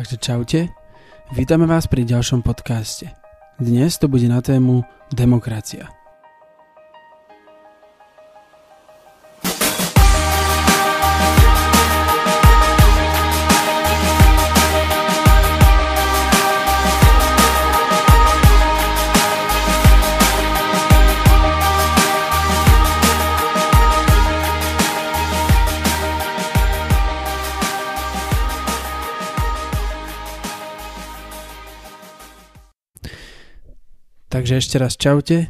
Takže čaute, vítame vás pri ďalšom podcaste. Dnes to bude na tému demokracia. Takže ešte raz čaute.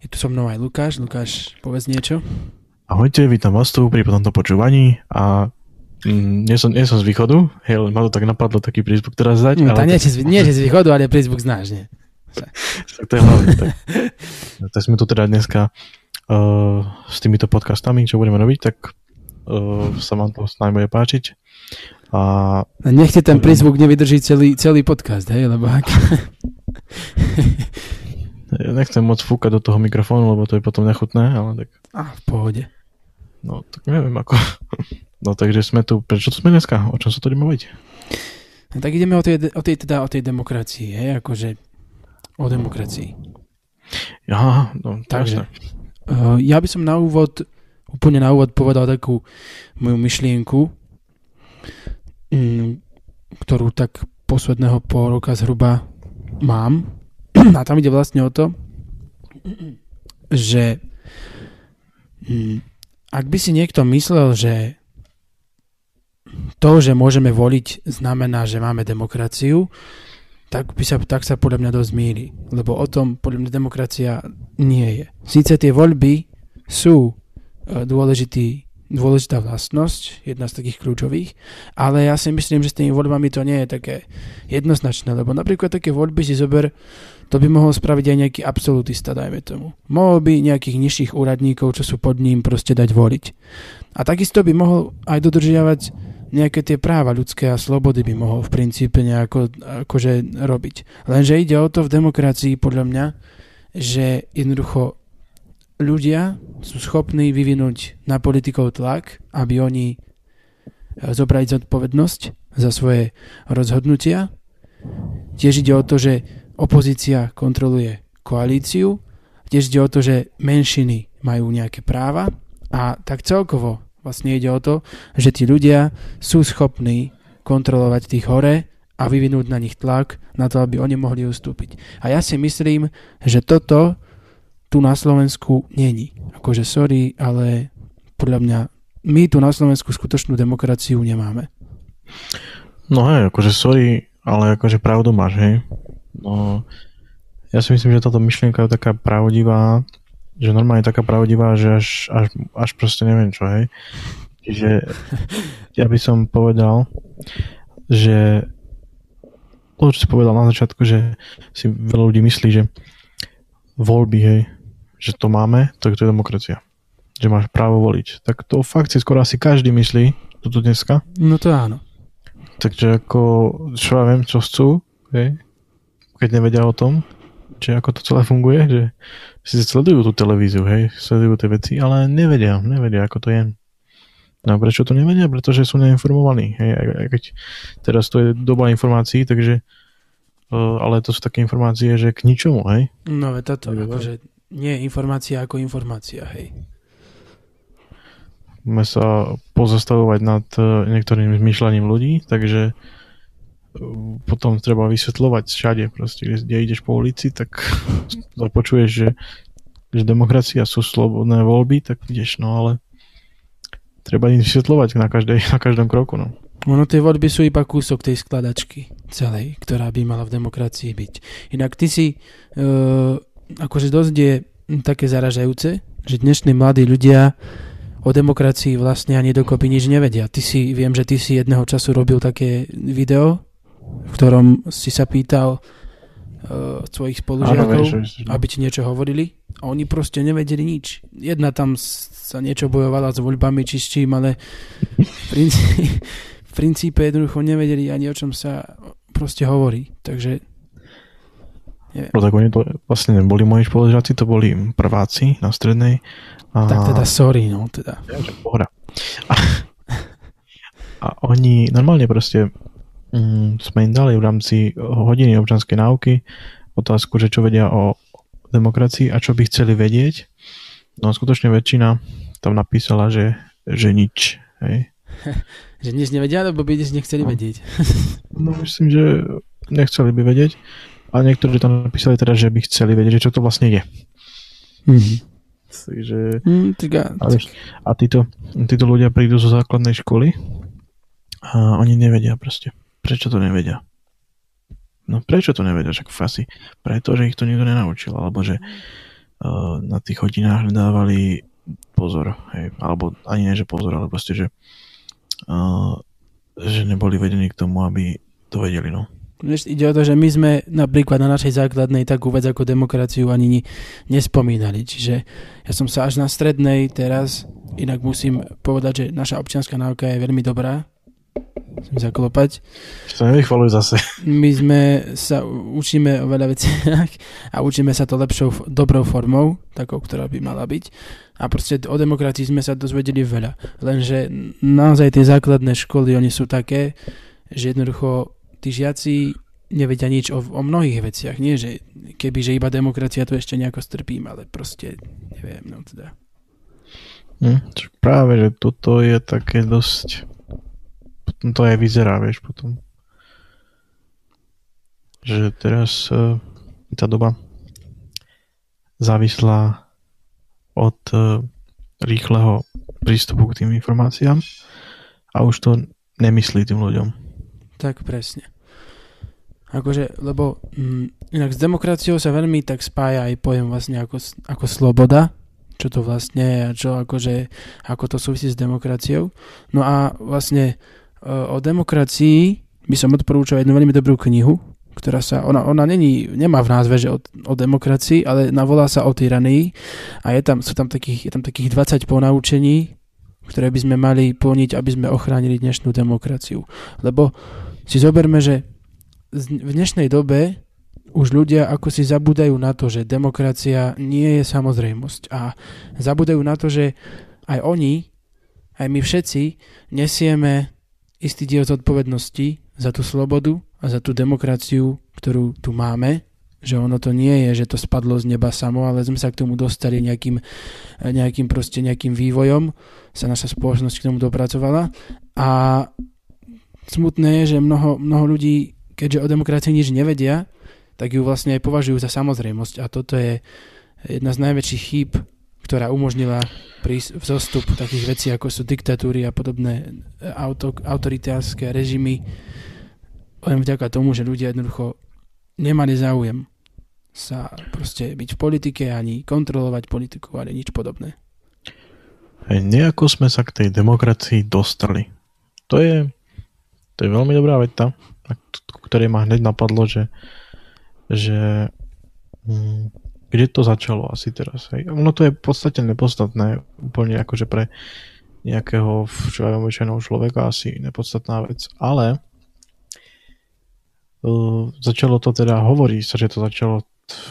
Je tu so mnou aj Lukáš. Lukáš, povedz niečo. Ahojte, vítam vás tu pri tomto počúvaní a mm, nie, som, nie som z východu, hej, ma to tak napadlo taký prízvuk teraz dať. No, ale nie, z, nie, že z východu, ale prízvuk znáš, nie? tak to je hlavne. Tak, tak sme tu teda dneska uh, s týmito podcastami, čo budeme robiť, tak uh, sa vám to snáď bude páčiť. A... Nechte ten prízvuk nevydrží celý, celý podcast, hej, lebo ak... ja nechcem moc fúkať do toho mikrofónu, lebo to je potom nechutné, ale tak... A, v pohode. No, tak neviem ako. No takže sme tu, prečo tu sme dneska? O čom sa to ideme baviť? No, tak ideme o tej, o tej, teda o tej demokracii, hej, akože o demokracii. Ja, no, takže. Uh, ja by som na úvod, úplne na úvod povedal takú moju myšlienku, Mm, ktorú tak posledného pol roka zhruba mám. A tam ide vlastne o to, že mm, ak by si niekto myslel, že to, že môžeme voliť, znamená, že máme demokraciu, tak, by sa, tak sa podľa mňa dosť míli. Lebo o tom podľa mňa demokracia nie je. Síce tie voľby sú e, dôležitý dôležitá vlastnosť, jedna z takých kľúčových, ale ja si myslím, že s tými voľbami to nie je také jednoznačné, lebo napríklad také voľby si zober, to by mohol spraviť aj nejaký absolutista, dajme tomu. Mohol by nejakých nižších úradníkov, čo sú pod ním, proste dať voliť. A takisto by mohol aj dodržiavať nejaké tie práva ľudské a slobody by mohol v princípe nejako akože robiť. Lenže ide o to v demokracii podľa mňa, že jednoducho ľudia sú schopní vyvinúť na politikov tlak, aby oni e, zobrali zodpovednosť za svoje rozhodnutia. Tiež ide o to, že opozícia kontroluje koalíciu, tiež ide o to, že menšiny majú nejaké práva a tak celkovo vlastne ide o to, že tí ľudia sú schopní kontrolovať tých hore a vyvinúť na nich tlak na to, aby oni mohli ustúpiť. A ja si myslím, že toto tu na Slovensku není. Akože sorry, ale podľa mňa my tu na Slovensku skutočnú demokraciu nemáme. No hej, akože sorry, ale akože pravdu máš, hej. No, ja si myslím, že táto myšlienka je taká pravdivá, že normálne je taká pravdivá, že až, až, až proste neviem čo, hej. Čiže ja by som povedal, že to, čo si povedal na začiatku, že si veľa ľudí myslí, že voľby, hej, že to máme, tak to je demokracia. Že máš právo voliť. Tak to fakt si skoro asi každý myslí, toto dneska. No to áno. Takže ako, čo ja viem, čo chcú, hej? Keď nevedia o tom, že ako to celé funguje, že si sledujú tú televíziu, hej, sledujú tie veci, ale nevedia, nevedia, ako to je. No a prečo to nevedia? Pretože sú neinformovaní. Hej, aj keď teraz to je doba informácií, takže uh, ale to sú také informácie, že k ničomu, hej? No, toto, akože nie je informácia ako informácia, hej. Môžeme sa pozastavovať nad e, niektorým zmýšľaním ľudí, takže e, potom treba vysvetľovať všade, proste, kde ideš po ulici, tak počuješ, že, že demokracia sú slobodné voľby, tak ideš, no ale treba im vysvetľovať na, každej, na každom kroku, no. Ono tie voľby sú iba kúsok tej skladačky celej, ktorá by mala v demokracii byť. Inak ty si uh, akože dosť je také zaražajúce, že dnešní mladí ľudia o demokracii vlastne ani dokopy nič nevedia. Ty si, viem, že ty si jedného času robil také video, v ktorom si sa pýtal uh, svojich spolužiakov, aby ti niečo hovorili a oni proste nevedeli nič. Jedna tam sa niečo bojovala s voľbami či s čím, ale v princípe, v princípe jednoducho nevedeli ani o čom sa proste hovorí. Takže Neviem. No tak oni to vlastne neboli moji spolužiaci, to boli prváci na strednej. A... Tak teda sorry, no teda. Ja, pohra. A, a oni normálne proste sme im dali v rámci hodiny občanskej náuky otázku, že čo vedia o demokracii a čo by chceli vedieť. No a skutočne väčšina tam napísala, že, že nič. Hej. že nič nevedia, alebo by nič nechceli no. vedieť. no myslím, že nechceli by vedieť. A niektorí tam napísali teda, že by chceli vedieť, že čo to vlastne je. Mm-hmm. Takže, mm, a, a títo, títo ľudia prídu zo základnej školy a oni nevedia proste. Prečo to nevedia? No prečo to nevedia, však asi preto, že ich to nikto nenaučil, alebo že uh, na tých hodinách nedávali pozor, hej, alebo ani nie, že pozor, ale proste, že uh, že neboli vedení k tomu, aby to vedeli, no. Ide o to, že my sme napríklad na našej základnej takú vec ako demokraciu ani nespomínali. Čiže ja som sa až na strednej teraz, inak musím povedať, že naša občianská náuka je veľmi dobrá, Musím zaklopať. To nevychvaluj zase. My sme sa učíme o veľa veciach a učíme sa to lepšou, dobrou formou, takou, ktorá by mala byť. A proste o demokracii sme sa dozvedeli veľa. Lenže naozaj tie základné školy, oni sú také, že jednoducho tí žiaci nevedia nič o, o mnohých veciach. Nie, že keby, že iba demokracia to ešte nejako strpím, ale proste neviem, no teda. Hm, práve, že toto je také dosť to aj vyzerá, vieš, potom. Že teraz uh, tá doba závislá od uh, rýchleho prístupu k tým informáciám a už to nemyslí tým ľuďom. Tak presne. Akože, lebo mm, inak s demokraciou sa veľmi tak spája aj pojem vlastne ako, ako sloboda, čo to vlastne je a čo akože, ako to súvisí s demokraciou. No a vlastne o demokracii by som odporúčal jednu veľmi dobrú knihu, ktorá sa, ona, ona není, nemá v názve, že o, o demokracii, ale navolá sa o tyranii a je tam, sú tam takých, je tam takých 20 ponaučení, ktoré by sme mali plniť, aby sme ochránili dnešnú demokraciu. Lebo si zoberme, že v dnešnej dobe už ľudia ako si zabúdajú na to, že demokracia nie je samozrejmosť a zabúdajú na to, že aj oni, aj my všetci nesieme istý diel zodpovednosti za tú slobodu a za tú demokraciu, ktorú tu máme, že ono to nie je, že to spadlo z neba samo, ale sme sa k tomu dostali nejakým, nejakým proste nejakým vývojom, sa naša spoločnosť k tomu dopracovala. A smutné je, že mnoho, mnoho ľudí, keďže o demokracii nič nevedia, tak ju vlastne aj považujú za samozrejmosť. A toto je jedna z najväčších chýb ktorá umožnila vzostup takých vecí, ako sú diktatúry a podobné e, auto, autoritárske režimy, len vďaka tomu, že ľudia jednoducho nemali záujem sa proste byť v politike ani kontrolovať politiku, ale nič podobné. Hej, nejako sme sa k tej demokracii dostali. To je, to je veľmi dobrá veta, ktorej ma hneď napadlo, že, že hm, kde to začalo asi teraz. Hej. Ono to je v podstate nepodstatné, úplne akože pre nejakého obyčajného človeka asi nepodstatná vec, ale uh, začalo to teda, hovorí sa, že to začalo v,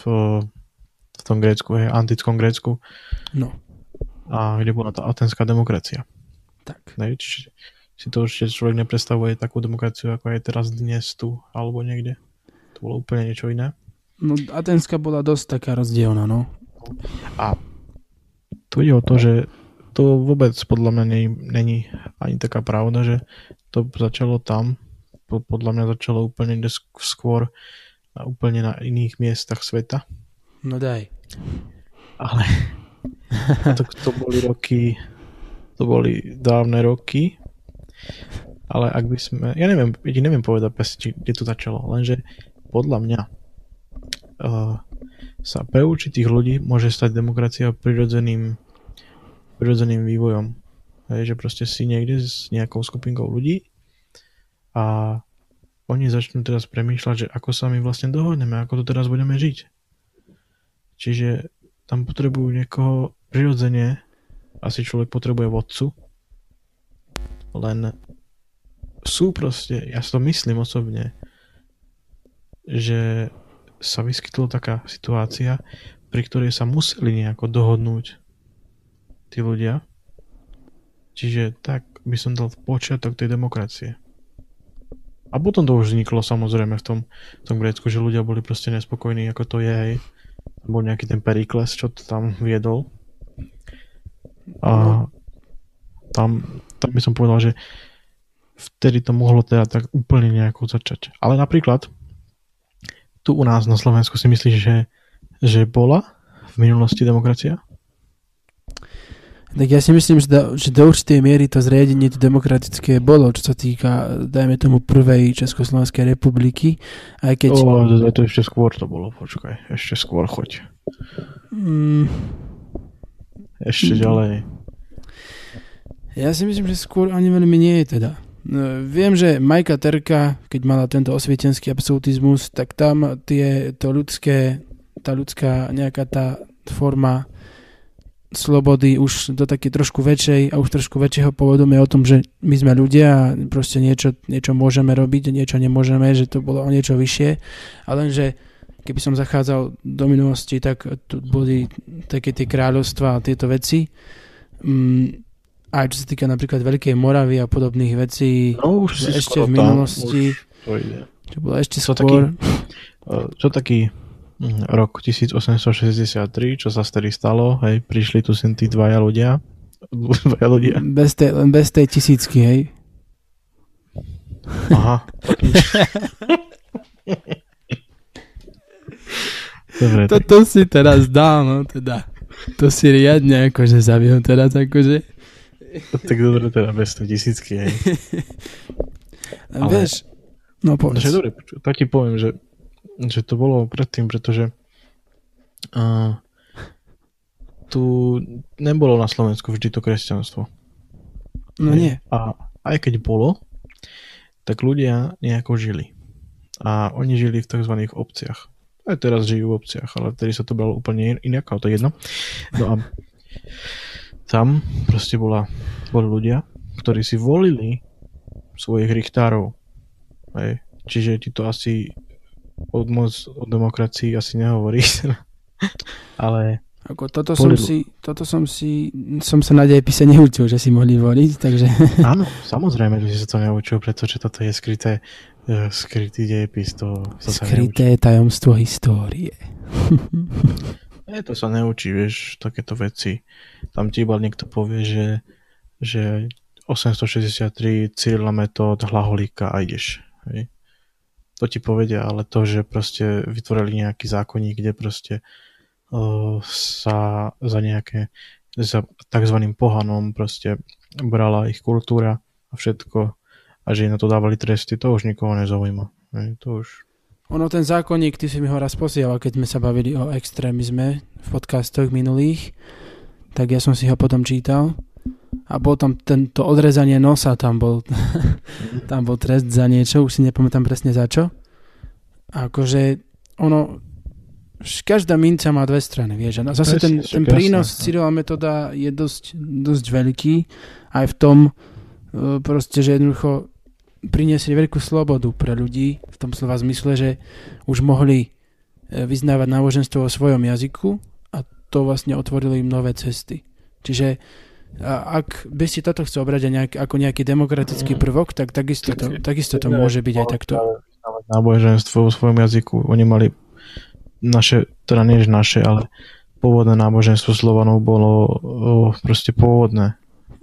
v tom Grécku, hej, antickom Grécku. No. A kde bola tá atenská demokracia. Tak. Hej, čiže si to určite človek nepredstavuje takú demokraciu, ako je teraz dnes tu, alebo niekde. To bolo úplne niečo iné. No Atenská bola dosť taká rozdielna, no. A tu ide o to, že to vôbec podľa mňa není, není ani taká pravda, že to začalo tam, podľa mňa začalo úplne skôr na úplne na iných miestach sveta. No daj. Ale to, to boli roky, to boli dávne roky, ale ak by sme, ja neviem, neviem povedať, kde to začalo, lenže podľa mňa sa pre určitých ľudí môže stať demokracia prirodzeným, prirodzeným vývojom. Hej, že proste si niekde s nejakou skupinkou ľudí a oni začnú teraz premýšľať, že ako sa my vlastne dohodneme, ako to teraz budeme žiť. Čiže tam potrebujú niekoho prirodzene, asi človek potrebuje vodcu, len sú proste, ja si to myslím osobne, že sa vyskytla taká situácia, pri ktorej sa museli nejako dohodnúť tí ľudia. Čiže tak by som dal počiatok tej demokracie. A potom to už vzniklo samozrejme v tom, v tom Grécku, že ľudia boli proste nespokojní, ako to je, hej. Bol nejaký ten Perikles, čo to tam viedol. A tam, tam by som povedal, že vtedy to mohlo teda tak úplne nejako začať. Ale napríklad tu u nás na Slovensku si myslíš, že, že bola v minulosti demokracia? Tak ja si myslím, že do, že do určitej miery to zriadenie to demokratické bolo, čo sa týka, dajme tomu, prvej Československej republiky. Aj keď... O, to, to ešte skôr to bolo, počkaj, ešte skôr choď. Mm. Ešte ďalej. Ja si myslím, že skôr ani veľmi nie je teda. No, viem, že Majka Terka, keď mala tento osvietenský absolutizmus, tak tam tie, to ľudské, tá ľudská nejaká tá forma slobody už do také trošku väčšej a už trošku väčšieho povedomia o tom, že my sme ľudia a proste niečo, niečo môžeme robiť, niečo nemôžeme, že to bolo o niečo vyššie. A lenže keby som zachádzal do minulosti, tak tu boli také tie kráľovstva a tieto veci. Mm, aj čo sa týka napríklad Veľkej Moravy a podobných vecí, no, už ešte v minulosti, tam, už čo bolo ešte čo skôr. Taký, čo taký Mhm. rok 1863, čo sa vtedy stalo, hej, prišli tu sem tí dvaja ľudia, dvaja ľudia. Bez tej, len bez tej tisícky, hej. Aha. Dobre, to, to si teraz dal, no teda. To si riadne akože zabil teraz akože. Tak dobre, teda bez tej tisícky, hej. Ale... Vieš, no povedz. No, dobre, tak ti poviem, že že to bolo predtým, pretože uh, tu nebolo na Slovensku vždy to kresťanstvo. No nie. A aj keď bolo, tak ľudia nejako žili. A oni žili v tzv. obciach. Aj teraz žijú v obciach, ale vtedy sa to bralo úplne inak, ale to je jedno. No a tam proste bola, boli ľudia, ktorí si volili svojich richtárov. Hej. Čiže ti to asi od moc o demokracii asi nehovorí. Ale... Ako toto, som si, toto som si, som sa na dejepise neučil, že si mohli voliť, takže... Áno, samozrejme, že sa to neučil, pretože toto je skryté, uh, skrytý dejepis. To, to skryté sa tajomstvo histórie. Nie, to sa neučí, vieš, takéto veci. Tam ti iba niekto povie, že, že 863 Cyrila metód hlaholíka a ideš. Hej? to ti povedia, ale to, že proste vytvorili nejaký zákonník, kde proste uh, sa za nejaké za takzvaným pohanom proste brala ich kultúra a všetko a že na to dávali tresty, to už nikoho nezaujíma. Ne, to už... Ono ten zákonník, ty si mi ho raz posielal, keď sme sa bavili o extrémizme v podcastoch minulých, tak ja som si ho potom čítal a bol tam tento odrezanie nosa, tam bol, tam bol trest za niečo, už si nepamätám presne za čo. A akože ono, každá minca má dve strany, vieš. A zase ten, ten prínos no. Cyrila metoda je dosť, dosť veľký aj v tom, e, proste, že jednoducho priniesli veľkú slobodu pre ľudí v tom slova zmysle, že už mohli e, vyznávať náboženstvo vo svojom jazyku a to vlastne otvorilo im nové cesty. Čiže a ak by si toto chcel obrať nejak, ako nejaký demokratický prvok, tak takisto to, takisto to môže byť aj takto. Náboženstvo vo svojom jazyku. Oni mali naše, teda nie naše, ale pôvodné náboženstvo Slovanov bolo o, proste pôvodné.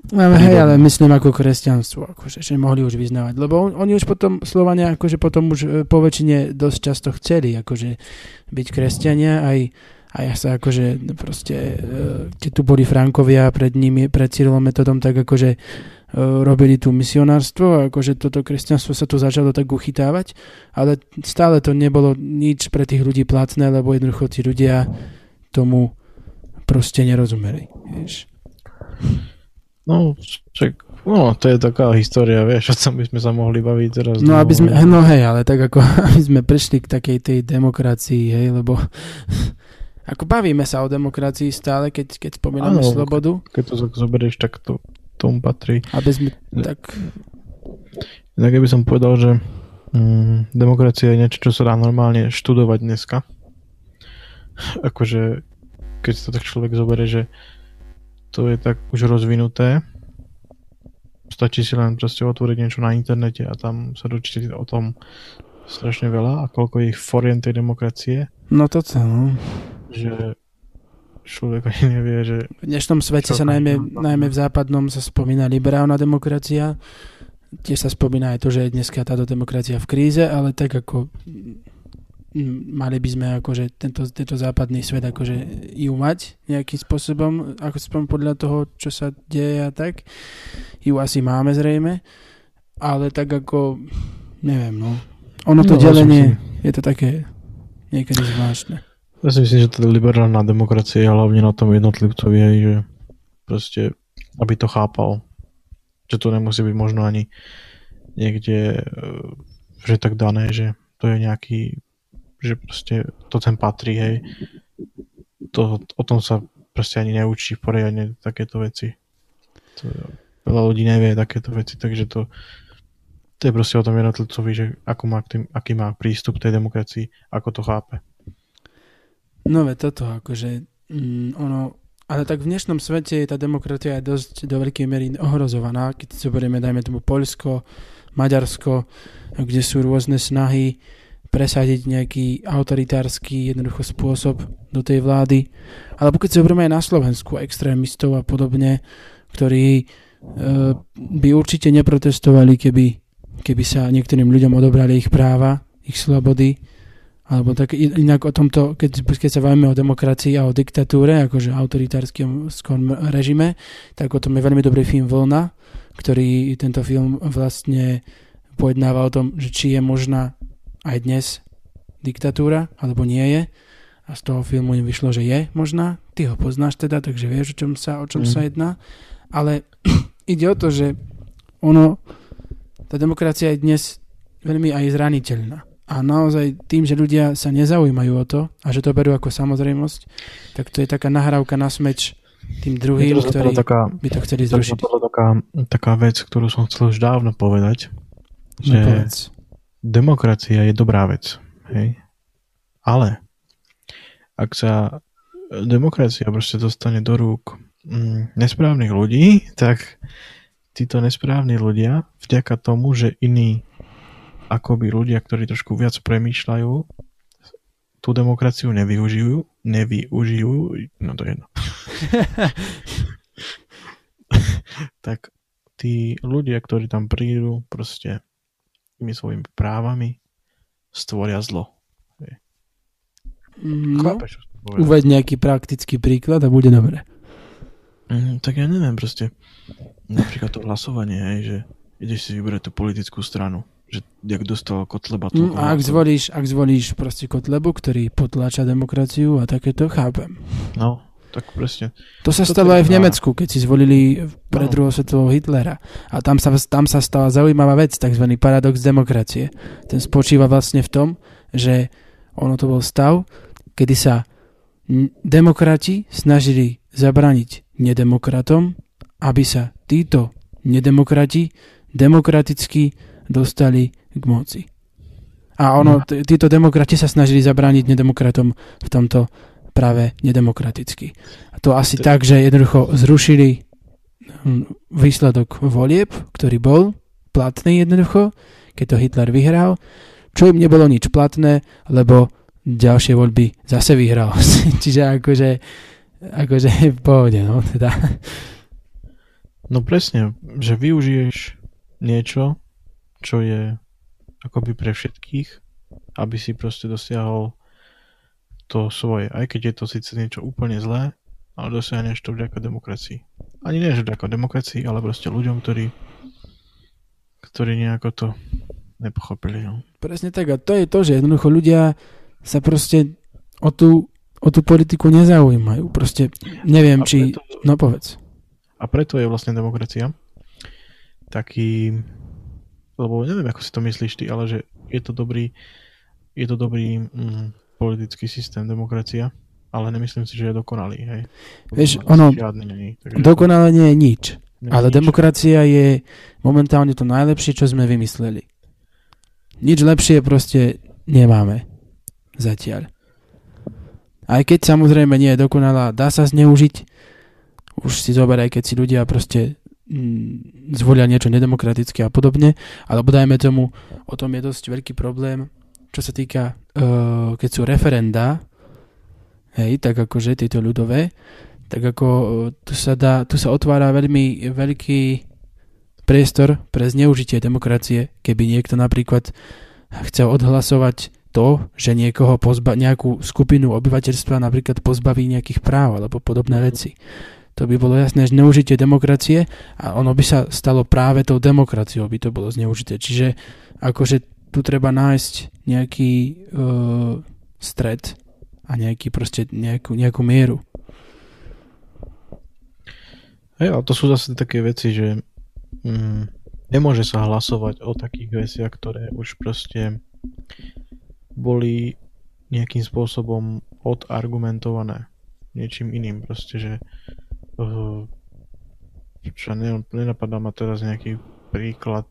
Ale hej, ale myslím ako kresťanstvo, akože, že mohli už vyznávať, lebo on, oni už potom, Slovania, akože potom už e, po väčšine dosť často chceli, akože byť kresťania, aj a ja sa akože proste, e, keď tu boli Frankovia pred nimi, pred Cyrilom metodom, tak akože e, robili tu misionárstvo akože toto kresťanstvo sa tu začalo tak uchytávať, ale stále to nebolo nič pre tých ľudí platné, lebo jednoducho tí ľudia tomu proste nerozumeli, vieš. No, čak, no, to je taká história, vieš, o tom by sme sa mohli baviť teraz. No, aby sme, no hej, ale tak ako, aby sme prešli k takej tej demokracii, hej, lebo ako bavíme sa o demokracii stále, keď, keď spomíname ano, slobodu. Keď to zoberieš, tak to tomu patrí. Aby sme tak... Tak by som povedal, že mm, demokracia je niečo, čo sa dá normálne študovať dneska. Akože, keď sa tak človek zoberie, že to je tak už rozvinuté, stačí si len proste otvoriť niečo na internete a tam sa dočíte o tom strašne veľa a koľko je ich foriem tej demokracie. No to no. Že človek ani nevie, že... V dnešnom svete sa najmä, najmä v západnom sa spomína liberálna demokracia. Tiež sa spomína aj to, že je dneska táto demokracia v kríze, ale tak ako mali by sme akože tento, tento západný svet akože ju mať nejakým spôsobom, ako spom podľa toho, čo sa deje a tak. Ju asi máme zrejme, ale tak ako, neviem, no. Ono to no, delenie, je to také niekedy zvláštne. Ja si myslím, že tá liberálna demokracia je hlavne na tom jednotlivcovi, že proste, aby to chápal. Že to nemusí byť možno ani niekde, e, že tak dané, že to je nejaký že proste to sem patrí, hej. To, o tom sa proste ani neučí poriadne takéto veci. To, veľa ľudí nevie takéto veci, takže to, to je proste o tom jednotlivcovi, že ako má tým, aký má prístup k tej demokracii, ako to chápe. No ve toto, akože mm, ono, ale tak v dnešnom svete je tá demokracia aj dosť do veľkej miery ohrozovaná, keď zoberieme, dajme tomu Polsko, Maďarsko, kde sú rôzne snahy presadiť nejaký autoritársky jednoducho spôsob do tej vlády. Alebo keď si zoberieme aj na Slovensku extrémistov a podobne, ktorí e, by určite neprotestovali, keby, keby sa niektorým ľuďom odobrali ich práva, ich slobody. Alebo tak inak o tomto, keď, keď sa bavíme o demokracii a o diktatúre, akože autoritárskom režime, tak o tom je veľmi dobrý film Vlna, ktorý tento film vlastne pojednáva o tom, že či je možná aj dnes diktatúra, alebo nie je. A z toho filmu im vyšlo, že je možná. Ty ho poznáš teda, takže vieš, o čom sa, o čom mm. sa jedná. Ale ide o to, že ono, tá demokracia je dnes veľmi aj zraniteľná. A naozaj tým, že ľudia sa nezaujímajú o to a že to berú ako samozrejmosť, tak to je taká nahrávka na smeč tým druhým, ktorí taká, by to chceli zrušiť. To taká, taká vec, ktorú som chcel už dávno povedať. No že, povedz demokracia je dobrá vec, hej? Ale ak sa demokracia proste dostane do rúk mm, nesprávnych ľudí, tak títo nesprávni ľudia, vďaka tomu, že iní akoby ľudia, ktorí trošku viac premýšľajú, tú demokraciu nevyužijú, nevyužijú, no to je jedno. tak tí ľudia, ktorí tam prídu, proste tými svojimi právami stvoria zlo. No, uved nejaký praktický príklad a bude dobre. Mm, tak ja neviem, proste napríklad to hlasovanie, hej, že ideš si vybrať tú politickú stranu, že jak dostal Kotleba mm, a ak zvolíš, ak zvolíš proste Kotlebu, ktorý potláča demokraciu a takéto, chápem. No, tak presne. To sa stalo aj v Nemecku, keď si zvolili pre no. druhého svetového Hitlera. A tam sa, tam sa stala zaujímavá vec, tzv. paradox demokracie. Ten spočíva vlastne v tom, že ono to bol stav, kedy sa demokrati snažili zabraniť nedemokratom, aby sa títo nedemokrati demokraticky dostali k moci. A ono, no. títo demokrati sa snažili zabrániť nedemokratom v tomto práve nedemokraticky. A to asi to... tak, že jednoducho zrušili hm, výsledok volieb, ktorý bol platný jednoducho, keď to Hitler vyhral, čo im nebolo nič platné, lebo ďalšie voľby zase vyhral. Čiže akože, akože v pohode, no teda. No presne, že využiješ niečo, čo je akoby pre všetkých, aby si proste dosiahol to svoje, aj keď je to síce niečo úplne zlé, ale dosiahneš to vďaka demokracii. Ani nie, že vďaka demokracii, ale proste ľuďom, ktorí, ktorí nejako to nepochopili. No. Presne tak a to je to, že jednoducho ľudia sa proste o tú, o tú politiku nezaujímajú. Proste neviem, a či... Preto, no povedz. A preto je vlastne demokracia taký... Lebo neviem, ako si to myslíš ty, ale že je to dobrý je to dobrý mm, politický systém, demokracia, ale nemyslím si, že je dokonalý. Hej. Vieš, ono, není, dokonalé nie je nič, nie ale nič. demokracia je momentálne to najlepšie, čo sme vymysleli. Nič lepšie proste nemáme zatiaľ. Aj keď samozrejme nie je dokonalá, dá sa zneužiť. Už si zoberaj, keď si ľudia proste mm, zvolia niečo nedemokratické a podobne, alebo dajme tomu, o tom je dosť veľký problém, čo sa týka, uh, keď sú referenda, hej, tak akože tieto ľudové, tak ako uh, tu sa, dá, tu sa otvára veľmi veľký priestor pre zneužitie demokracie, keby niekto napríklad chcel odhlasovať to, že niekoho pozba- nejakú skupinu obyvateľstva napríklad pozbaví nejakých práv alebo podobné veci. To by bolo jasné zneužitie demokracie a ono by sa stalo práve tou demokraciou, by to bolo zneužité. Čiže akože tu treba nájsť nejaký uh, stred a nejaký proste nejakú, nejakú mieru. Hej, ale to sú zase také veci, že mm, nemôže sa hlasovať o takých veciach, ktoré už proste boli nejakým spôsobom odargumentované niečím iným. Proste, že uh, čo ne, nenapadá ma teraz nejaký príklad,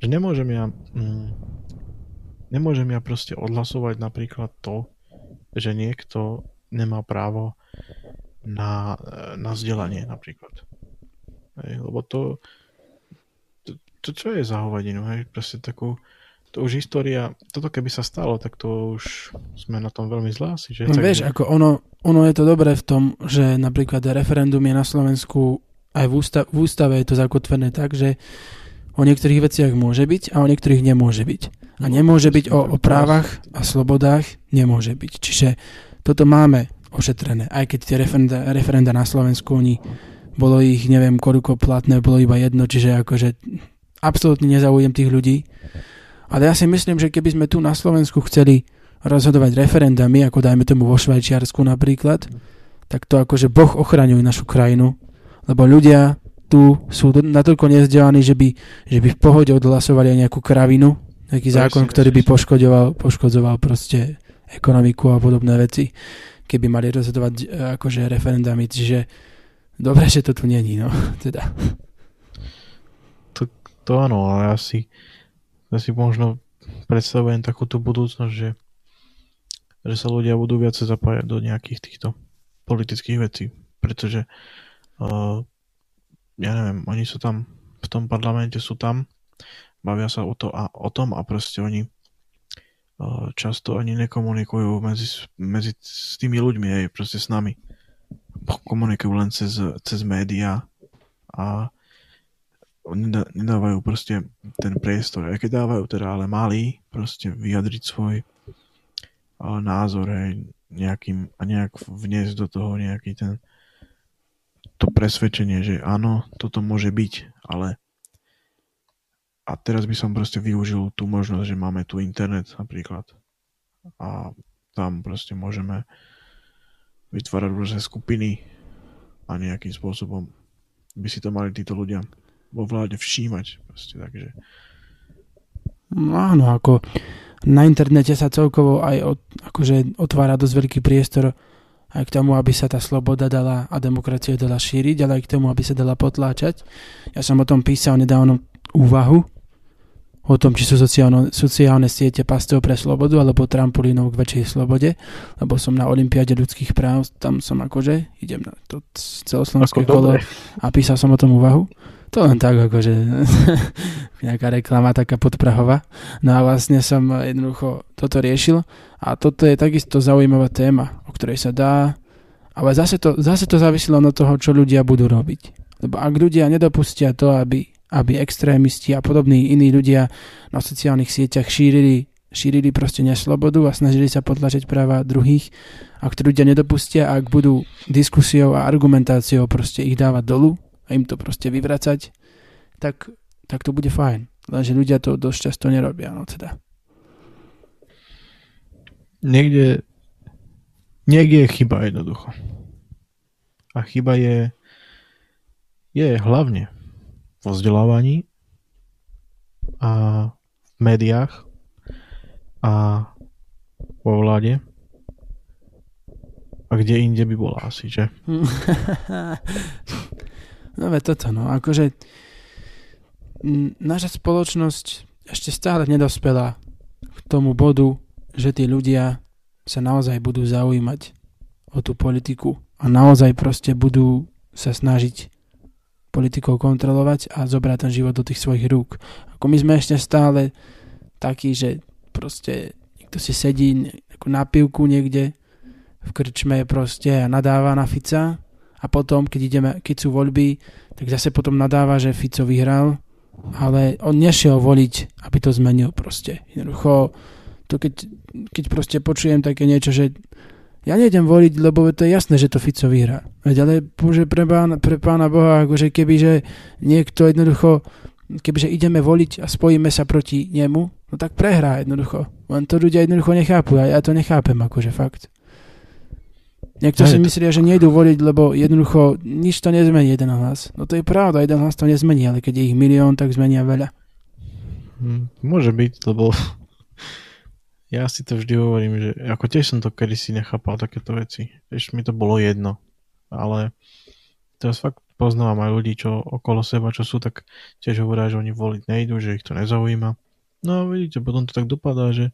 že nemôžem ja mm, nemôžem ja proste odhlasovať napríklad to, že niekto nemá právo na, na vzdelanie napríklad. Hej, lebo to, to, to čo je za hovadinu, hej, proste takú to už história, toto keby sa stalo, tak to už sme na tom veľmi zlá asi. Že? No, vieš, ako ono, ono je to dobré v tom, že napríklad referendum je na Slovensku aj v, ústa- v ústave je to zakotvené tak, že o niektorých veciach môže byť a o niektorých nemôže byť. A nemôže byť o, o právach a slobodách, nemôže byť. Čiže toto máme ošetrené. Aj keď tie referenda, referenda na Slovensku, oni bolo ich, neviem, koľko platné, bolo iba jedno, čiže akože absolútne nezaujem tých ľudí. Ale ja si myslím, že keby sme tu na Slovensku chceli rozhodovať referendami, ako dajme tomu vo Švajčiarsku napríklad, tak to akože Boh ochraňuje našu krajinu, lebo ľudia tu sú natoľko nezdelaní, že by, že by v pohode odhlasovali aj nejakú kravinu, nejaký zákon, ktorý by poškodoval, poškodzoval proste ekonomiku a podobné veci, keby mali rozhodovať e, akože referendami, čiže dobre, že to tu není, no, teda. To, to áno, ale asi ja si možno predstavujem takúto budúcnosť, že, že sa ľudia budú viacej zapájať do nejakých týchto politických vecí, pretože uh, ja neviem, oni sú tam v tom parlamente sú tam, bavia sa o, to a, o tom a proste oni uh, často ani nekomunikujú medzi, medzi s tými ľuďmi, aj proste s nami. Komunikujú len cez, cez médiá a nedávajú proste ten priestor, aj keď dávajú teda, ale mali proste vyjadriť svoj názor aj nejakým, a nejak vniesť do toho nejaký ten to presvedčenie, že áno, toto môže byť, ale a teraz by som proste využil tú možnosť, že máme tu internet napríklad a tam proste môžeme vytvárať rôzne skupiny a nejakým spôsobom by si to mali títo ľudia vo vláde všímať. Proste, takže... No áno, ako na internete sa celkovo aj od, akože otvára dosť veľký priestor aj k tomu, aby sa tá sloboda dala a demokracia dala šíriť, ale aj k tomu, aby sa dala potláčať. Ja som o tom písal nedávno úvahu, o tom, či sú sociálne, sociálne siete pastou pre slobodu alebo trampolínou k väčšej slobode, lebo som na Olympiade ľudských práv, tam som akože, idem na to celoslovenské kolo a písal som o tom úvahu. To len tak, akože nejaká reklama taká podprahová. No a vlastne som jednoducho toto riešil a toto je takisto zaujímavá téma, ktorej sa dá, ale zase to, zase to závisilo od toho, čo ľudia budú robiť. Lebo ak ľudia nedopustia to, aby, aby extrémisti a podobní iní ľudia na sociálnych sieťach šírili, šírili proste neslobodu a snažili sa potlačiť práva druhých, ak to ľudia nedopustia, ak budú diskusiou a argumentáciou proste ich dávať dolu, a im to proste vyvracať, tak, tak to bude fajn. Lenže ľudia to dosť často nerobia, no teda. Niekde, niekde je chyba jednoducho. A chyba je, je hlavne vo vzdelávaní a v médiách a vo vláde. A kde inde by bola asi, že? No ve toto, no, akože naša spoločnosť ešte stále nedospela k tomu bodu, že tí ľudia sa naozaj budú zaujímať o tú politiku a naozaj proste budú sa snažiť politikov kontrolovať a zobrať ten život do tých svojich rúk. Ako my sme ešte stále takí, že proste niekto si sedí na pivku niekde v krčme proste a nadáva na Fica a potom, keď, ideme, keď sú voľby, tak zase potom nadáva, že Fico vyhral, ale on nešiel voliť, aby to zmenil proste. Jednoducho, to keď, keď proste počujem také niečo, že ja nejdem voliť, lebo to je jasné, že to Fico vyhrá. Veď ale bože, pre pána, pre pána Boha, akože kebyže niekto jednoducho, kebyže ideme voliť a spojíme sa proti nemu, no tak prehrá jednoducho. Len to ľudia jednoducho nechápu a ja to nechápem, akože fakt. Niekto si myslí, že nejdu voliť, lebo jednoducho nič to nezmení jeden hlas. No to je pravda, jeden hlas to nezmení, ale keď je ich milión, tak zmenia veľa. Hm, môže byť, lebo ja si to vždy hovorím, že ako tiež som to kedysi nechápal takéto veci. Tiež mi to bolo jedno. Ale teraz fakt poznávam aj ľudí, čo okolo seba, čo sú, tak tiež hovoria, že oni voliť nejdu, že ich to nezaujíma. No vidíte, potom to tak dopadá, že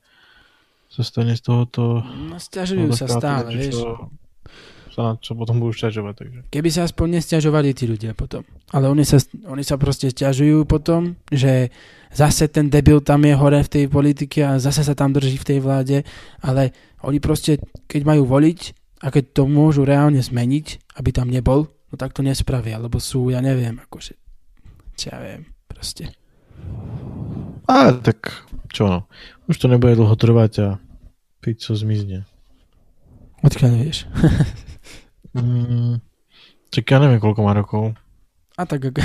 sa stane z tohoto... No stiažujú sa stále, vieš. Sa na čo potom budú šťažovať. Takže. Keby sa aspoň nestiažovali tí ľudia potom. Ale oni sa, oni sa proste stiažujú potom, že zase ten debil tam je hore v tej politike a zase sa tam drží v tej vláde, ale oni proste, keď majú voliť a keď to môžu reálne zmeniť, aby tam nebol, no tak to nespravia, lebo sú, ja neviem, akože, čo ja viem, proste. A tak, čo no, už to nebude dlho trvať a pizza zmizne. Odkiaľ vieš? Mm, čak ja neviem, koľko má rokov. A tak ako...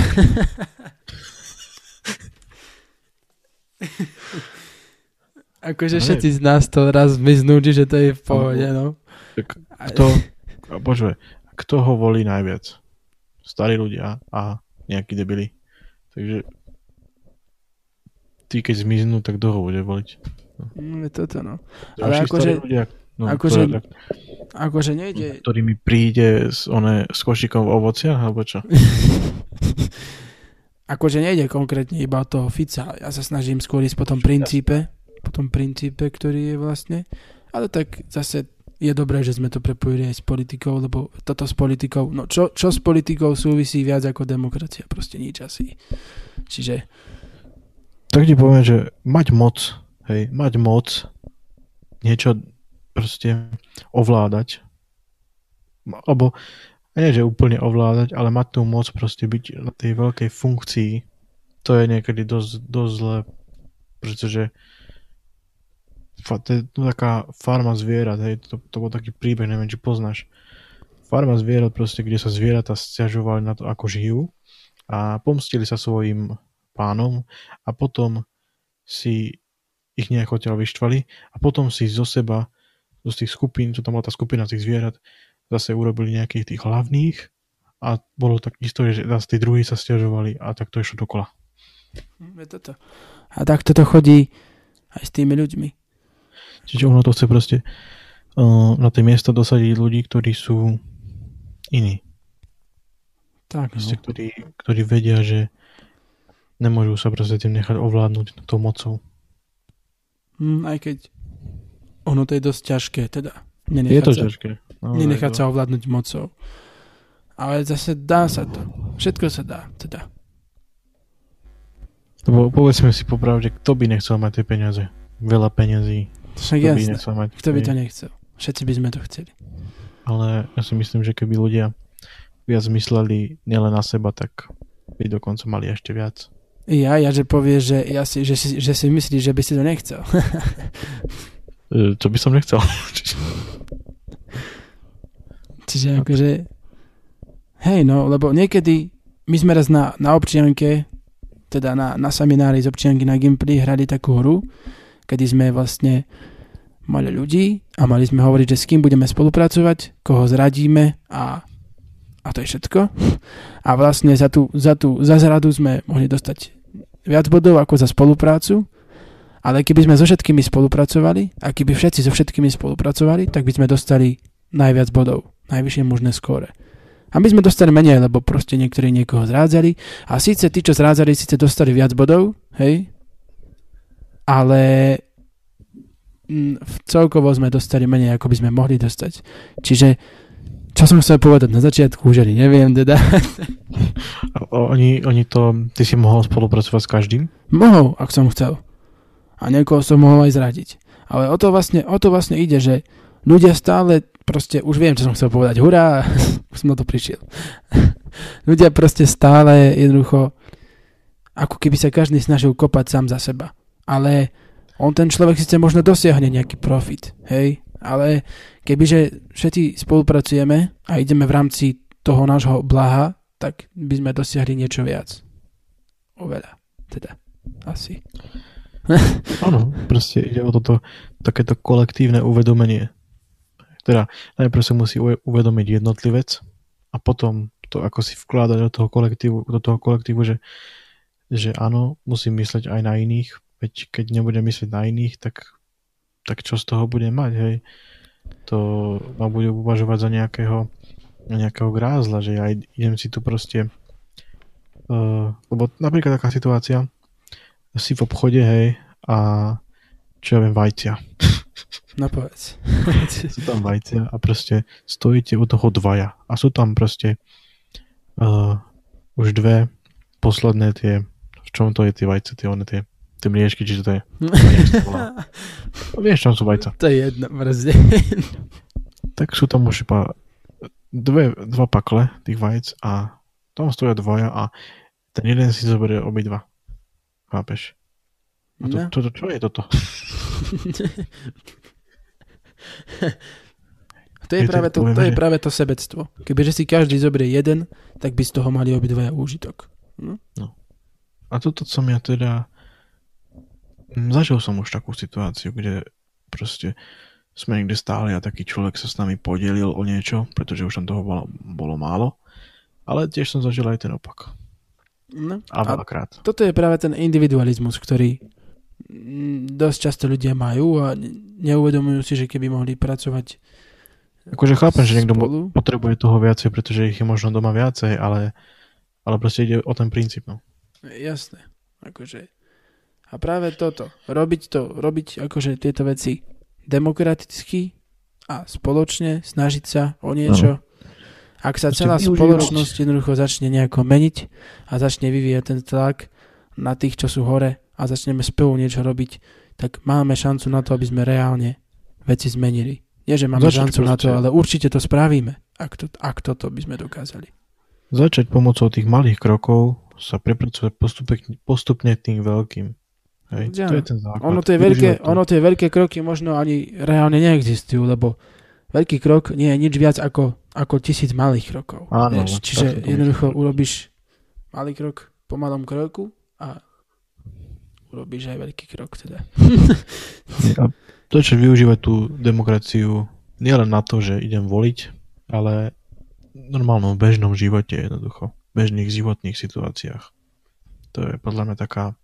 akože no, všetci z nás to raz zmiznú, že to je v pohode, no. Tak kto, bože, kto ho volí najviac? Starí ľudia a nejakí debili. Takže tí, keď zmiznú, tak kto ho bude voliť? No, no je toto, no. Ale akože... Ľudia, No, akože, tak, akože nejde... Ktorý mi príde s, one, s košikom ovocia, alebo čo? akože nejde konkrétne iba o toho Fica. Ja sa snažím skôr ísť po tom princípe, po tom princípe, ktorý je vlastne. Ale tak zase je dobré, že sme to prepojili aj s politikou, lebo toto s politikou, no čo, čo s politikou súvisí viac ako demokracia? Proste nič asi. Čiže... Tak ti poviem, že mať moc, hej, mať moc, niečo proste ovládať. Alebo nie, že úplne ovládať, ale mať tú moc proste byť na tej veľkej funkcii, to je niekedy dosť, dosť zle, pretože to je taká farma zvierat, hej, to, to bol taký príbeh, neviem, či poznáš. Farma zvierat proste, kde sa zvieratá stiažovali na to, ako žijú a pomstili sa svojim pánom a potom si ich nejako odtiaľ vyštvali a potom si zo seba z tých skupín, čo tam bola tá skupina tých zvierat, zase urobili nejakých tých hlavných a bolo tak isto, že zase tí druhí sa stiažovali a tak to išlo dokola. Hm, je toto. A tak toto chodí aj s tými ľuďmi. Čiže ono to chce proste uh, na tie miesto dosadiť ľudí, ktorí sú iní. Tak, no. ktorí, ktorí vedia, že nemôžu sa proste tým nechať ovládnuť tou mocou. Mm, aj keď ono to je dosť ťažké, teda. Je to sa, ťažké. No, nenechať sa ovládnuť mocou. Ale zase dá sa to. Všetko sa dá, teda. Lebo povedzme si popravde, kto by nechcel mať tie peniaze? Veľa peniazí. Však kto jasné. by nechcel mať? Kto by to nechcel? Všetci by sme to chceli. Ale ja si myslím, že keby ľudia viac mysleli nielen na seba, tak by dokonca mali ešte viac. Ja, ja, že povie, že, ja si, že, si, že si myslíš, že by si to nechcel. E, čo by som nechcel. Čiže akože hej no, lebo niekedy my sme raz na, na občianke teda na, na seminári z občianky na Gimply hrali takú hru, kedy sme vlastne mali ľudí a mali sme hovoriť, že s kým budeme spolupracovať, koho zradíme a, a to je všetko. A vlastne za tú, za tú za zradu sme mohli dostať viac bodov ako za spoluprácu ale keby sme so všetkými spolupracovali a keby všetci so všetkými spolupracovali, tak by sme dostali najviac bodov, najvyššie možné skóre. A my sme dostali menej, lebo proste niektorí niekoho zrádzali. A síce tí, čo zrádzali, síce dostali viac bodov, hej, ale mm, celkovo sme dostali menej, ako by sme mohli dostať. Čiže čo som chcel povedať na začiatku, už ani neviem teda. Oni, oni to, ty si mohol spolupracovať s každým? Mohol, ak som chcel. A niekoho som mohol aj zradiť. Ale o to vlastne, o to vlastne ide, že ľudia stále, proste, už viem, čo som chcel povedať, hurá, už som na to prišiel. ľudia proste stále jednoducho, ako keby sa každý snažil kopať sám za seba. Ale on ten človek síce možno dosiahne nejaký profit, hej, ale kebyže všetci spolupracujeme a ideme v rámci toho nášho blaha, tak by sme dosiahli niečo viac. Oveľa. Teda. Asi. Áno, proste ide o toto takéto kolektívne uvedomenie. Teda najprv sa musí uve- uvedomiť jednotlivec a potom to ako si vkladať do toho kolektívu, do toho kolektívu že, že áno, musím mysleť aj na iných, veď keď nebudem myslieť na iných, tak, tak čo z toho budem mať, hej? To ma bude uvažovať za nejakého, nejakého grázla, že ja idem si tu proste uh, lebo napríklad taká situácia, si v obchode, hej, a čo ja viem, vajcia. No povedz. sú tam vajcia a proste stojíte u toho dvaja a sú tam proste uh, už dve posledné tie, v čom to je tie vajce, tie one tie, tie mliečky, či to je. No, vieš, čom sú vajca. to je jedno brzde. Tak sú tam už iba dve, dva pakle tých vajec a tam stoja dvaja a ten jeden si zoberie obidva. Chápeš? A to, No. to, to, čo je toto? To je, to práve to, to povieme, je že- práve to sebectvo. Kebyže si každý zoberie jeden, tak by z toho mali obidvaja úžitok. Hm? A toto som ja teda... Zažil som už takú situáciu, kde proste sme niekde stáli a taký človek sa s nami podelil o niečo, pretože už tam toho bolo, bolo málo. Ale tiež som zažil aj ten opak. No. A A veľakrát. toto je práve ten individualizmus, ktorý dosť často ľudia majú a ne- neuvedomujú si, že keby mohli pracovať Akože chápem, že niekto spolu. potrebuje toho viacej, pretože ich je možno doma viacej, ale, ale proste ide o ten princíp. No. Jasné. Akože. A práve toto. Robiť to, robiť akože tieto veci demokraticky a spoločne, snažiť sa o niečo. Ak sa Proste celá spoločnosť jednoducho začne nejako meniť a začne vyvíjať ten tlak na tých, čo sú hore a začneme spolu niečo robiť, tak máme šancu na to, aby sme reálne veci zmenili. Nie, že máme Začať šancu na to, proste- ale určite to spravíme, ak, to, ak toto by sme dokázali. Začať pomocou tých malých krokov sa prepracovať postupne, postupne tým veľkým. Hej, Ja. to je ten základ. Ono tie, veľké, ono tie veľké kroky možno ani reálne neexistujú, lebo veľký krok nie je nič viac ako, ako tisíc malých krokov. Áno, Vieš, tak čiže to jednoducho myslel. urobíš malý krok po malom kroku a urobíš aj veľký krok teda. A začať využívať tú demokraciu nielen na to, že idem voliť, ale v normálnom bežnom živote jednoducho. V bežných životných situáciách. To je podľa mňa taká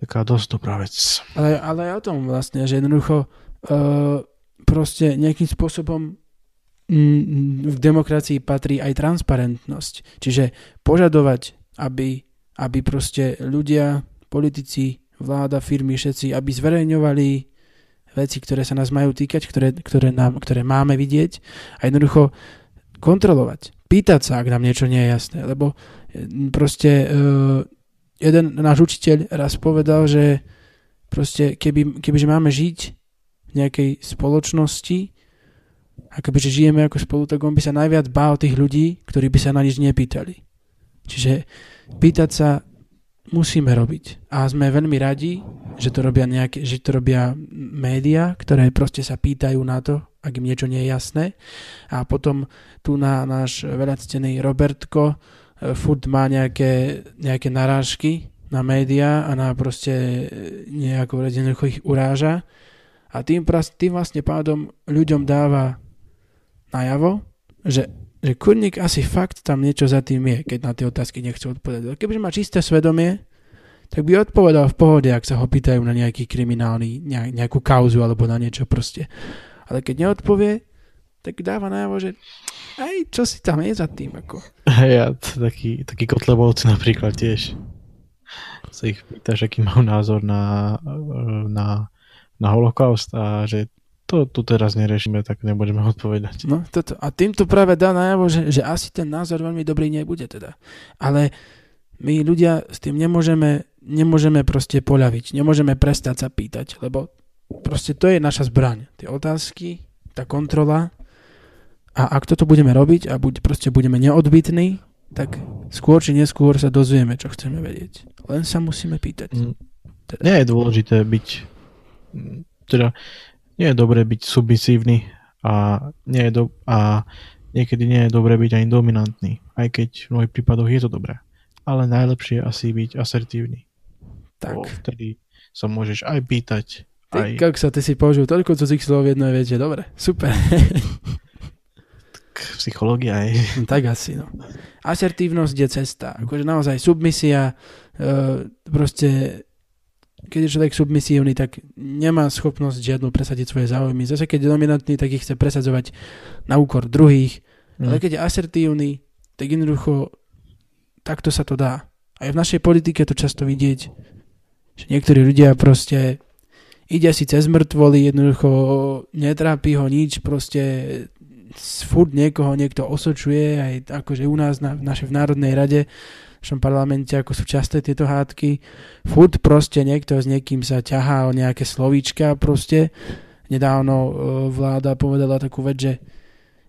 taká dosť dobrá vec. Ale, ale aj o tom vlastne, že jednoducho uh, proste nejakým spôsobom mm, v demokracii patrí aj transparentnosť. Čiže požadovať, aby, aby proste ľudia, politici, vláda, firmy, všetci, aby zverejňovali veci, ktoré sa nás majú týkať, ktoré, ktoré, nám, ktoré máme vidieť a jednoducho kontrolovať. Pýtať sa, ak nám niečo nie je jasné, lebo eh, proste uh, jeden náš učiteľ raz povedal, že proste keby, kebyže máme žiť v nejakej spoločnosti a kebyže žijeme ako spolu, tak on by sa najviac bál tých ľudí, ktorí by sa na nič nepýtali. Čiže pýtať sa musíme robiť. A sme veľmi radi, že to robia, nejaké, že to robia médiá, ktoré proste sa pýtajú na to, ak im niečo nie je jasné. A potom tu na náš veľactený Robertko e, furt má nejaké, nejaké narážky na médiá a na proste e, nejako jednoducho ich uráža. A tým, tým vlastne pádom ľuďom dáva najavo, že, že kurník asi fakt tam niečo za tým je, keď na tie otázky nechce odpovedať. Kebyže má čisté svedomie, tak by odpovedal v pohode, ak sa ho pýtajú na nejaký kriminálny, ne- nejakú kauzu alebo na niečo proste. Ale keď neodpovie, tak dáva najavo, že aj čo si tam je za tým. Ako. Hej, a t- takí, takí kotlebovci napríklad tiež. Sa ich pýtaš, aký majú názor na, na, na holokaust a že to tu teraz neriešime, tak nebudeme odpovedať. No, toto. A týmto práve dá najavo, že, že asi ten názor veľmi dobrý nebude teda. Ale my ľudia s tým nemôžeme, nemôžeme proste poľaviť, nemôžeme prestať sa pýtať, lebo proste to je naša zbraň. Tie otázky, tá kontrola a ak toto budeme robiť a buď proste budeme neodbitní, tak skôr či neskôr sa dozvieme, čo chceme vedieť. Len sa musíme pýtať. Mm. Teda. Nie je dôležité byť teda nie je dobré byť submisívny a, nie je do, a niekedy nie je dobré byť ani dominantný, aj keď v mnohých prípadoch je to dobré ale najlepšie je asi byť asertívny. Tak. Bo vtedy sa môžeš aj pýtať. Ty, aj... Kak sa ty si použil toľko cudzích slov v jednej vete, dobre, super. psychológia je. No, tak asi, no. Asertívnosť je cesta. Akože naozaj submisia, uh, proste keď je človek submisívny, tak nemá schopnosť žiadnu presadiť svoje záujmy. Zase keď je dominantný, tak ich chce presadzovať na úkor druhých. Mm. Ale keď je asertívny, tak jednoducho takto sa to dá. Aj v našej politike to často vidieť, že niektorí ľudia proste ide si cez mŕtvoly, jednoducho netrápi ho nič, proste furt niekoho niekto osočuje, aj akože u nás na, v našej v Národnej rade, našom parlamente, ako sú časté tieto hádky, furt proste niekto s niekým sa ťahá o nejaké slovíčka, proste nedávno e, vláda povedala takú vec, že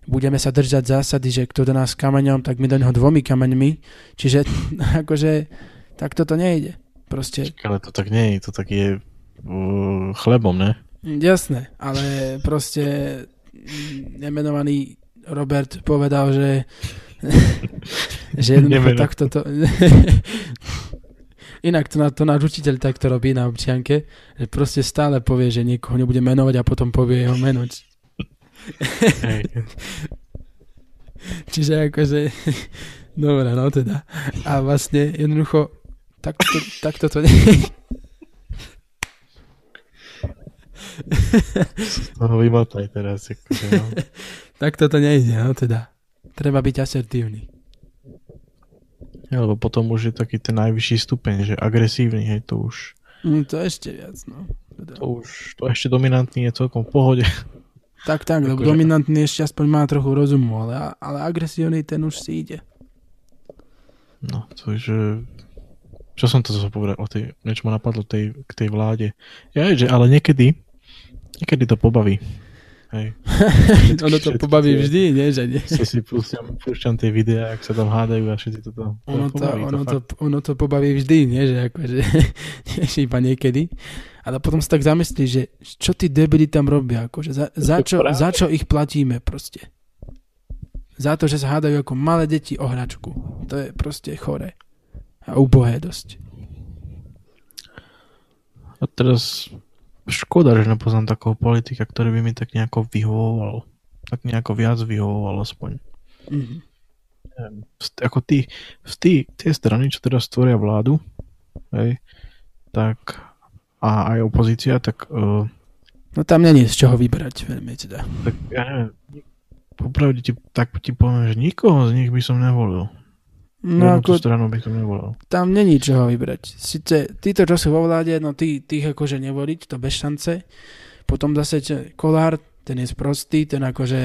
budeme sa držať zásady, že kto do nás kameňom, tak my do neho dvomi kameňmi. Čiže akože tak toto nejde. Proste. Ale to tak nie je, to tak je uh, chlebom, ne? Jasné, ale proste nemenovaný Robert povedal, že že jednoducho takto to... Inak to, to náš učiteľ takto robí na občianke, že proste stále povie, že niekoho nebude menovať a potom povie jeho meno. Čiže akože, dobre, no teda. A vlastne jednoducho, takto, takto to nie toho vymotaj teraz. Akože, no. takto to nejde, no teda. Treba byť asertívny. Lebo potom už je taký ten najvyšší stupeň, že agresívny, hej, to už... Mm, to ešte viac, no. Teda. To už, to ešte dominantný je celkom v pohode. Tak, tak, lebo že... dominantný ešte aspoň má trochu rozumu, ale, ale agresívny ten už si ide. No, to je, že... Čo som to zase povedal o tej, niečo ma napadlo tej, k tej vláde. Ja je, že ale niekedy, niekedy to pobaví. Hej. ono to pobaví vždy, nie? Že nie. Si si púšťam, púšťam tie videá, ak sa tam hádajú a všetci toto. Ono to, pobaví, ono, to, to, ono to pobaví vždy, nie? Že akože, nie iba niekedy ale potom sa tak zamyslí, že čo tí debili tam robia, akože za, za, čo, za čo ich platíme proste. Za to, že sa hádajú ako malé deti o hračku. To je proste chore. A ubohé dosť. A teraz škoda, že nepoznám takého politika, ktorý by mi tak nejako vyhovoval. Tak nejako viac vyhovoval aspoň. Mm-hmm. Ako tí, v tí, tie strany, čo teraz stvoria vládu, hej, tak a aj opozícia, tak... Uh, no tam není z čoho vybrať veľmi teda. Tak ja neviem, popravde ti, tak ti poviem, že nikoho z nich by som nevolil. No ako, stranu by som nevolil. Tam není čoho vybrať. Sice títo, čo sú vo vláde, no tí, tých akože nevoliť, to bez šance. Potom zase Kolár, ten je sprostý, ten akože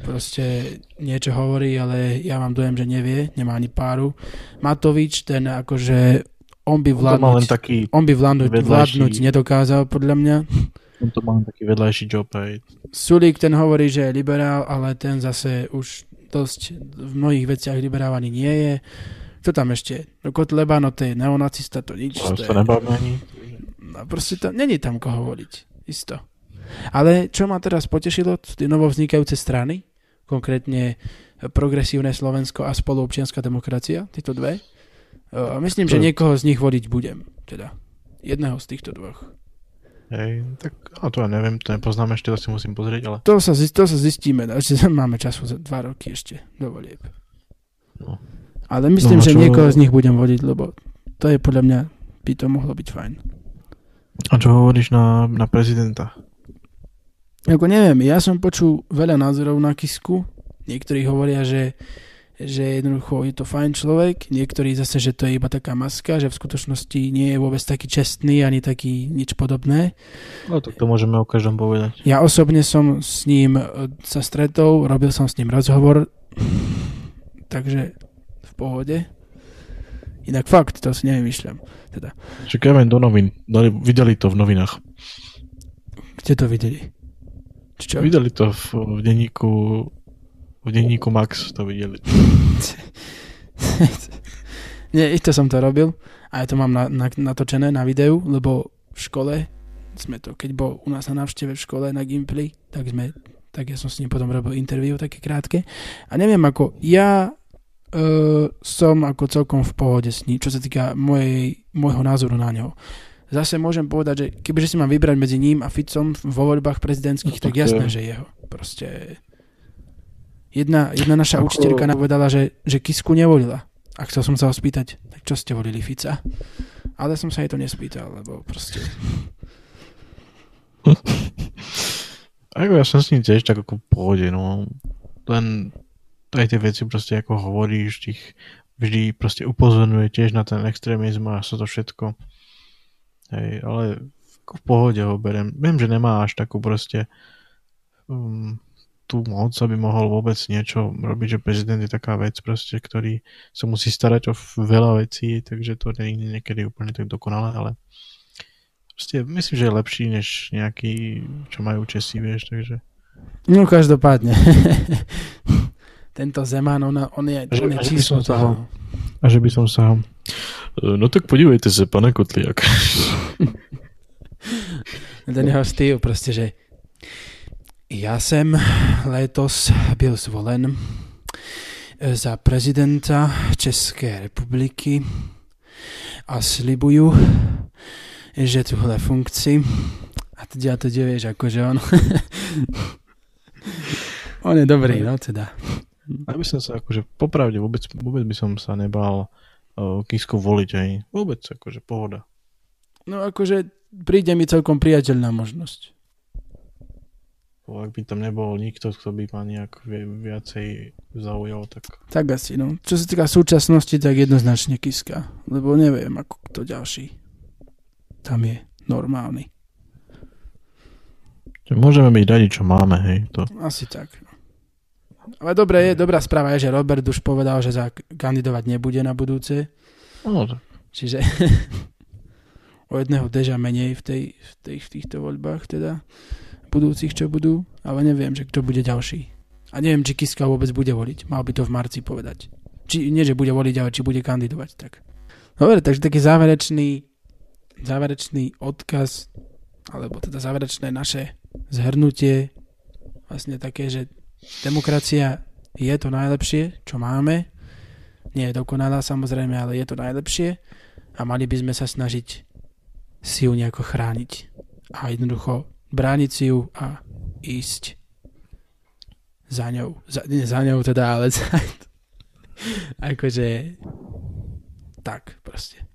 proste niečo hovorí, ale ja mám dojem, že nevie, nemá ani páru. Matovič, ten akože on by vládnuť, on, taký on by vládnuť, vedľajší, vládnuť nedokázal, podľa mňa. On to má taký vedľajší job aj. Sulík ten hovorí, že je liberál, ale ten zase už dosť v mnohých veciach liberál ani nie je. Kto tam ešte? No Kotleba, no to je neonacista, to nič. To, to ani. No proste to, není tam koho voliť. Isto. Ale čo ma teraz potešilo, tie novovznikajúce strany, konkrétne Progresívne Slovensko a spoluobčianská demokracia, tieto dve, myslím, že niekoho z nich voliť budem. Teda jedného z týchto dvoch. Hej, tak a to ja neviem, to nepoznám ešte, to si musím pozrieť, ale... To sa, to sa zistíme, ešte máme času za dva roky ešte do volieb. No. Ale myslím, no, že čo... niekoho z nich budem voliť, lebo to je podľa mňa, by to mohlo byť fajn. A čo hovoríš na, na prezidenta? Ako neviem, ja som počul veľa názorov na Kisku. Niektorí hovoria, že že jednoducho je to fajn človek, niektorí zase, že to je iba taká maska, že v skutočnosti nie je vôbec taký čestný ani taký nič podobné. No tak to môžeme o každom povedať. Ja osobne som s ním e, sa stretol, robil som s ním rozhovor, takže v pohode. Inak fakt, to si nevymýšľam. Teda. Čakajme do novín. Dali, videli to v novinách. Kde to videli? Čo? Videli to v, v denníku v denníku Max to videli. Nie, isto som to robil a ja to mám na, na, natočené na videu, lebo v škole sme to, keď bol u nás na návšteve v škole na Gimply, tak sme, tak ja som s ním potom robil interview také krátke a neviem ako, ja uh, som ako celkom v pohode s ním, čo sa týka mojej, môjho názoru na neho. Zase môžem povedať, že kebyže si mám vybrať medzi ním a Ficom vo voľbách prezidentských, no, tak, tak jasné, že jeho. Proste Jedna, jedna naša Ako... učiteľka nám povedala, že, že Kisku nevolila. A chcel som sa ho spýtať, tak čo ste volili Fica? Ale som sa jej to nespýtal, lebo proste... Ako ja som s ním tiež tak ako v pohode, no. Len aj tie veci proste ako hovoríš, tých vždy proste upozorňuje tiež na ten extrémizm a sa to všetko. Hej, ale v pohode ho berem. Viem, že nemá až takú proste um, tú moc, aby mohol vôbec niečo robiť, že prezident je taká vec proste, ktorý sa musí starať o veľa vecí, takže to nie je niekedy úplne tak dokonalé, ale proste myslím, že je lepší než nejaký, čo majú Česi, vieš, takže... No každopádne. Tento Zeman, on, on je, že, on je číslo toho. A že by som sa... No tak podívejte sa, pane Kotliak. Ten jeho styl proste, že ja jsem letos byl zvolen za prezidenta České republiky a slibuju, že tuhle funkci a teď ja to vieš, akože on on je dobrý, no teda. Ja by som sa akože popravde vôbec, vôbec by som sa nebal uh, Kisku voliť aj. Vôbec akože pohoda. No akože príde mi celkom priateľná možnosť ak by tam nebol nikto, kto by ma nejak viacej zaujal, tak... Tak asi, no. Čo sa týka súčasnosti, tak jednoznačne Kiska. Lebo neviem, ako kto ďalší tam je normálny. Môžeme byť radi, čo máme, hej. To... Asi tak. No. Ale dobré je, dobrá správa je, že Robert už povedal, že za kandidovať nebude na budúce. No, tak. Čiže o jedného deža menej v, tej, v, tej, v týchto voľbách teda budúcich, čo budú, ale neviem, že kto bude ďalší. A neviem, či Kiska vôbec bude voliť. Mal by to v marci povedať. Či, nie, že bude voliť, ale či bude kandidovať. Tak. Dobre, takže taký záverečný, záverečný odkaz, alebo teda záverečné naše zhrnutie, vlastne také, že demokracia je to najlepšie, čo máme. Nie je dokonalá samozrejme, ale je to najlepšie a mali by sme sa snažiť si ju nejako chrániť. A jednoducho brániť si ju a ísť za ňou. Za, nie za ňou teda, ale za, akože tak proste.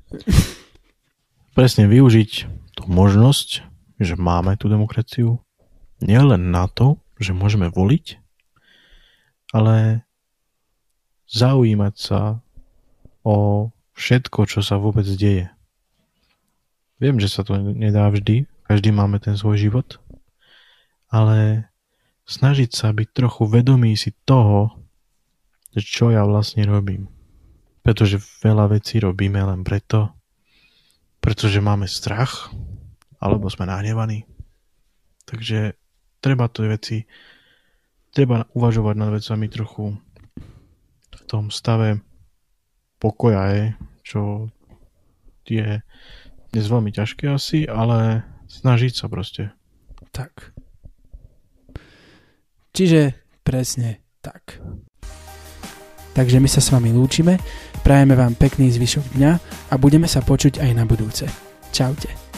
Presne využiť tú možnosť, že máme tú demokraciu nielen na to, že môžeme voliť, ale zaujímať sa o všetko, čo sa vôbec deje. Viem, že sa to nedá vždy, každý máme ten svoj život, ale snažiť sa byť trochu vedomý si toho, čo ja vlastne robím. Pretože veľa vecí robíme len preto, pretože máme strach, alebo sme nahnevaní. Takže treba to veci, treba uvažovať nad vecami trochu v tom stave pokoja, je, čo je dnes veľmi ťažké asi, ale Snažiť sa proste. Tak. Čiže presne tak. Takže my sa s vami lúčime, prajeme vám pekný zvyšok dňa a budeme sa počuť aj na budúce. Čaute.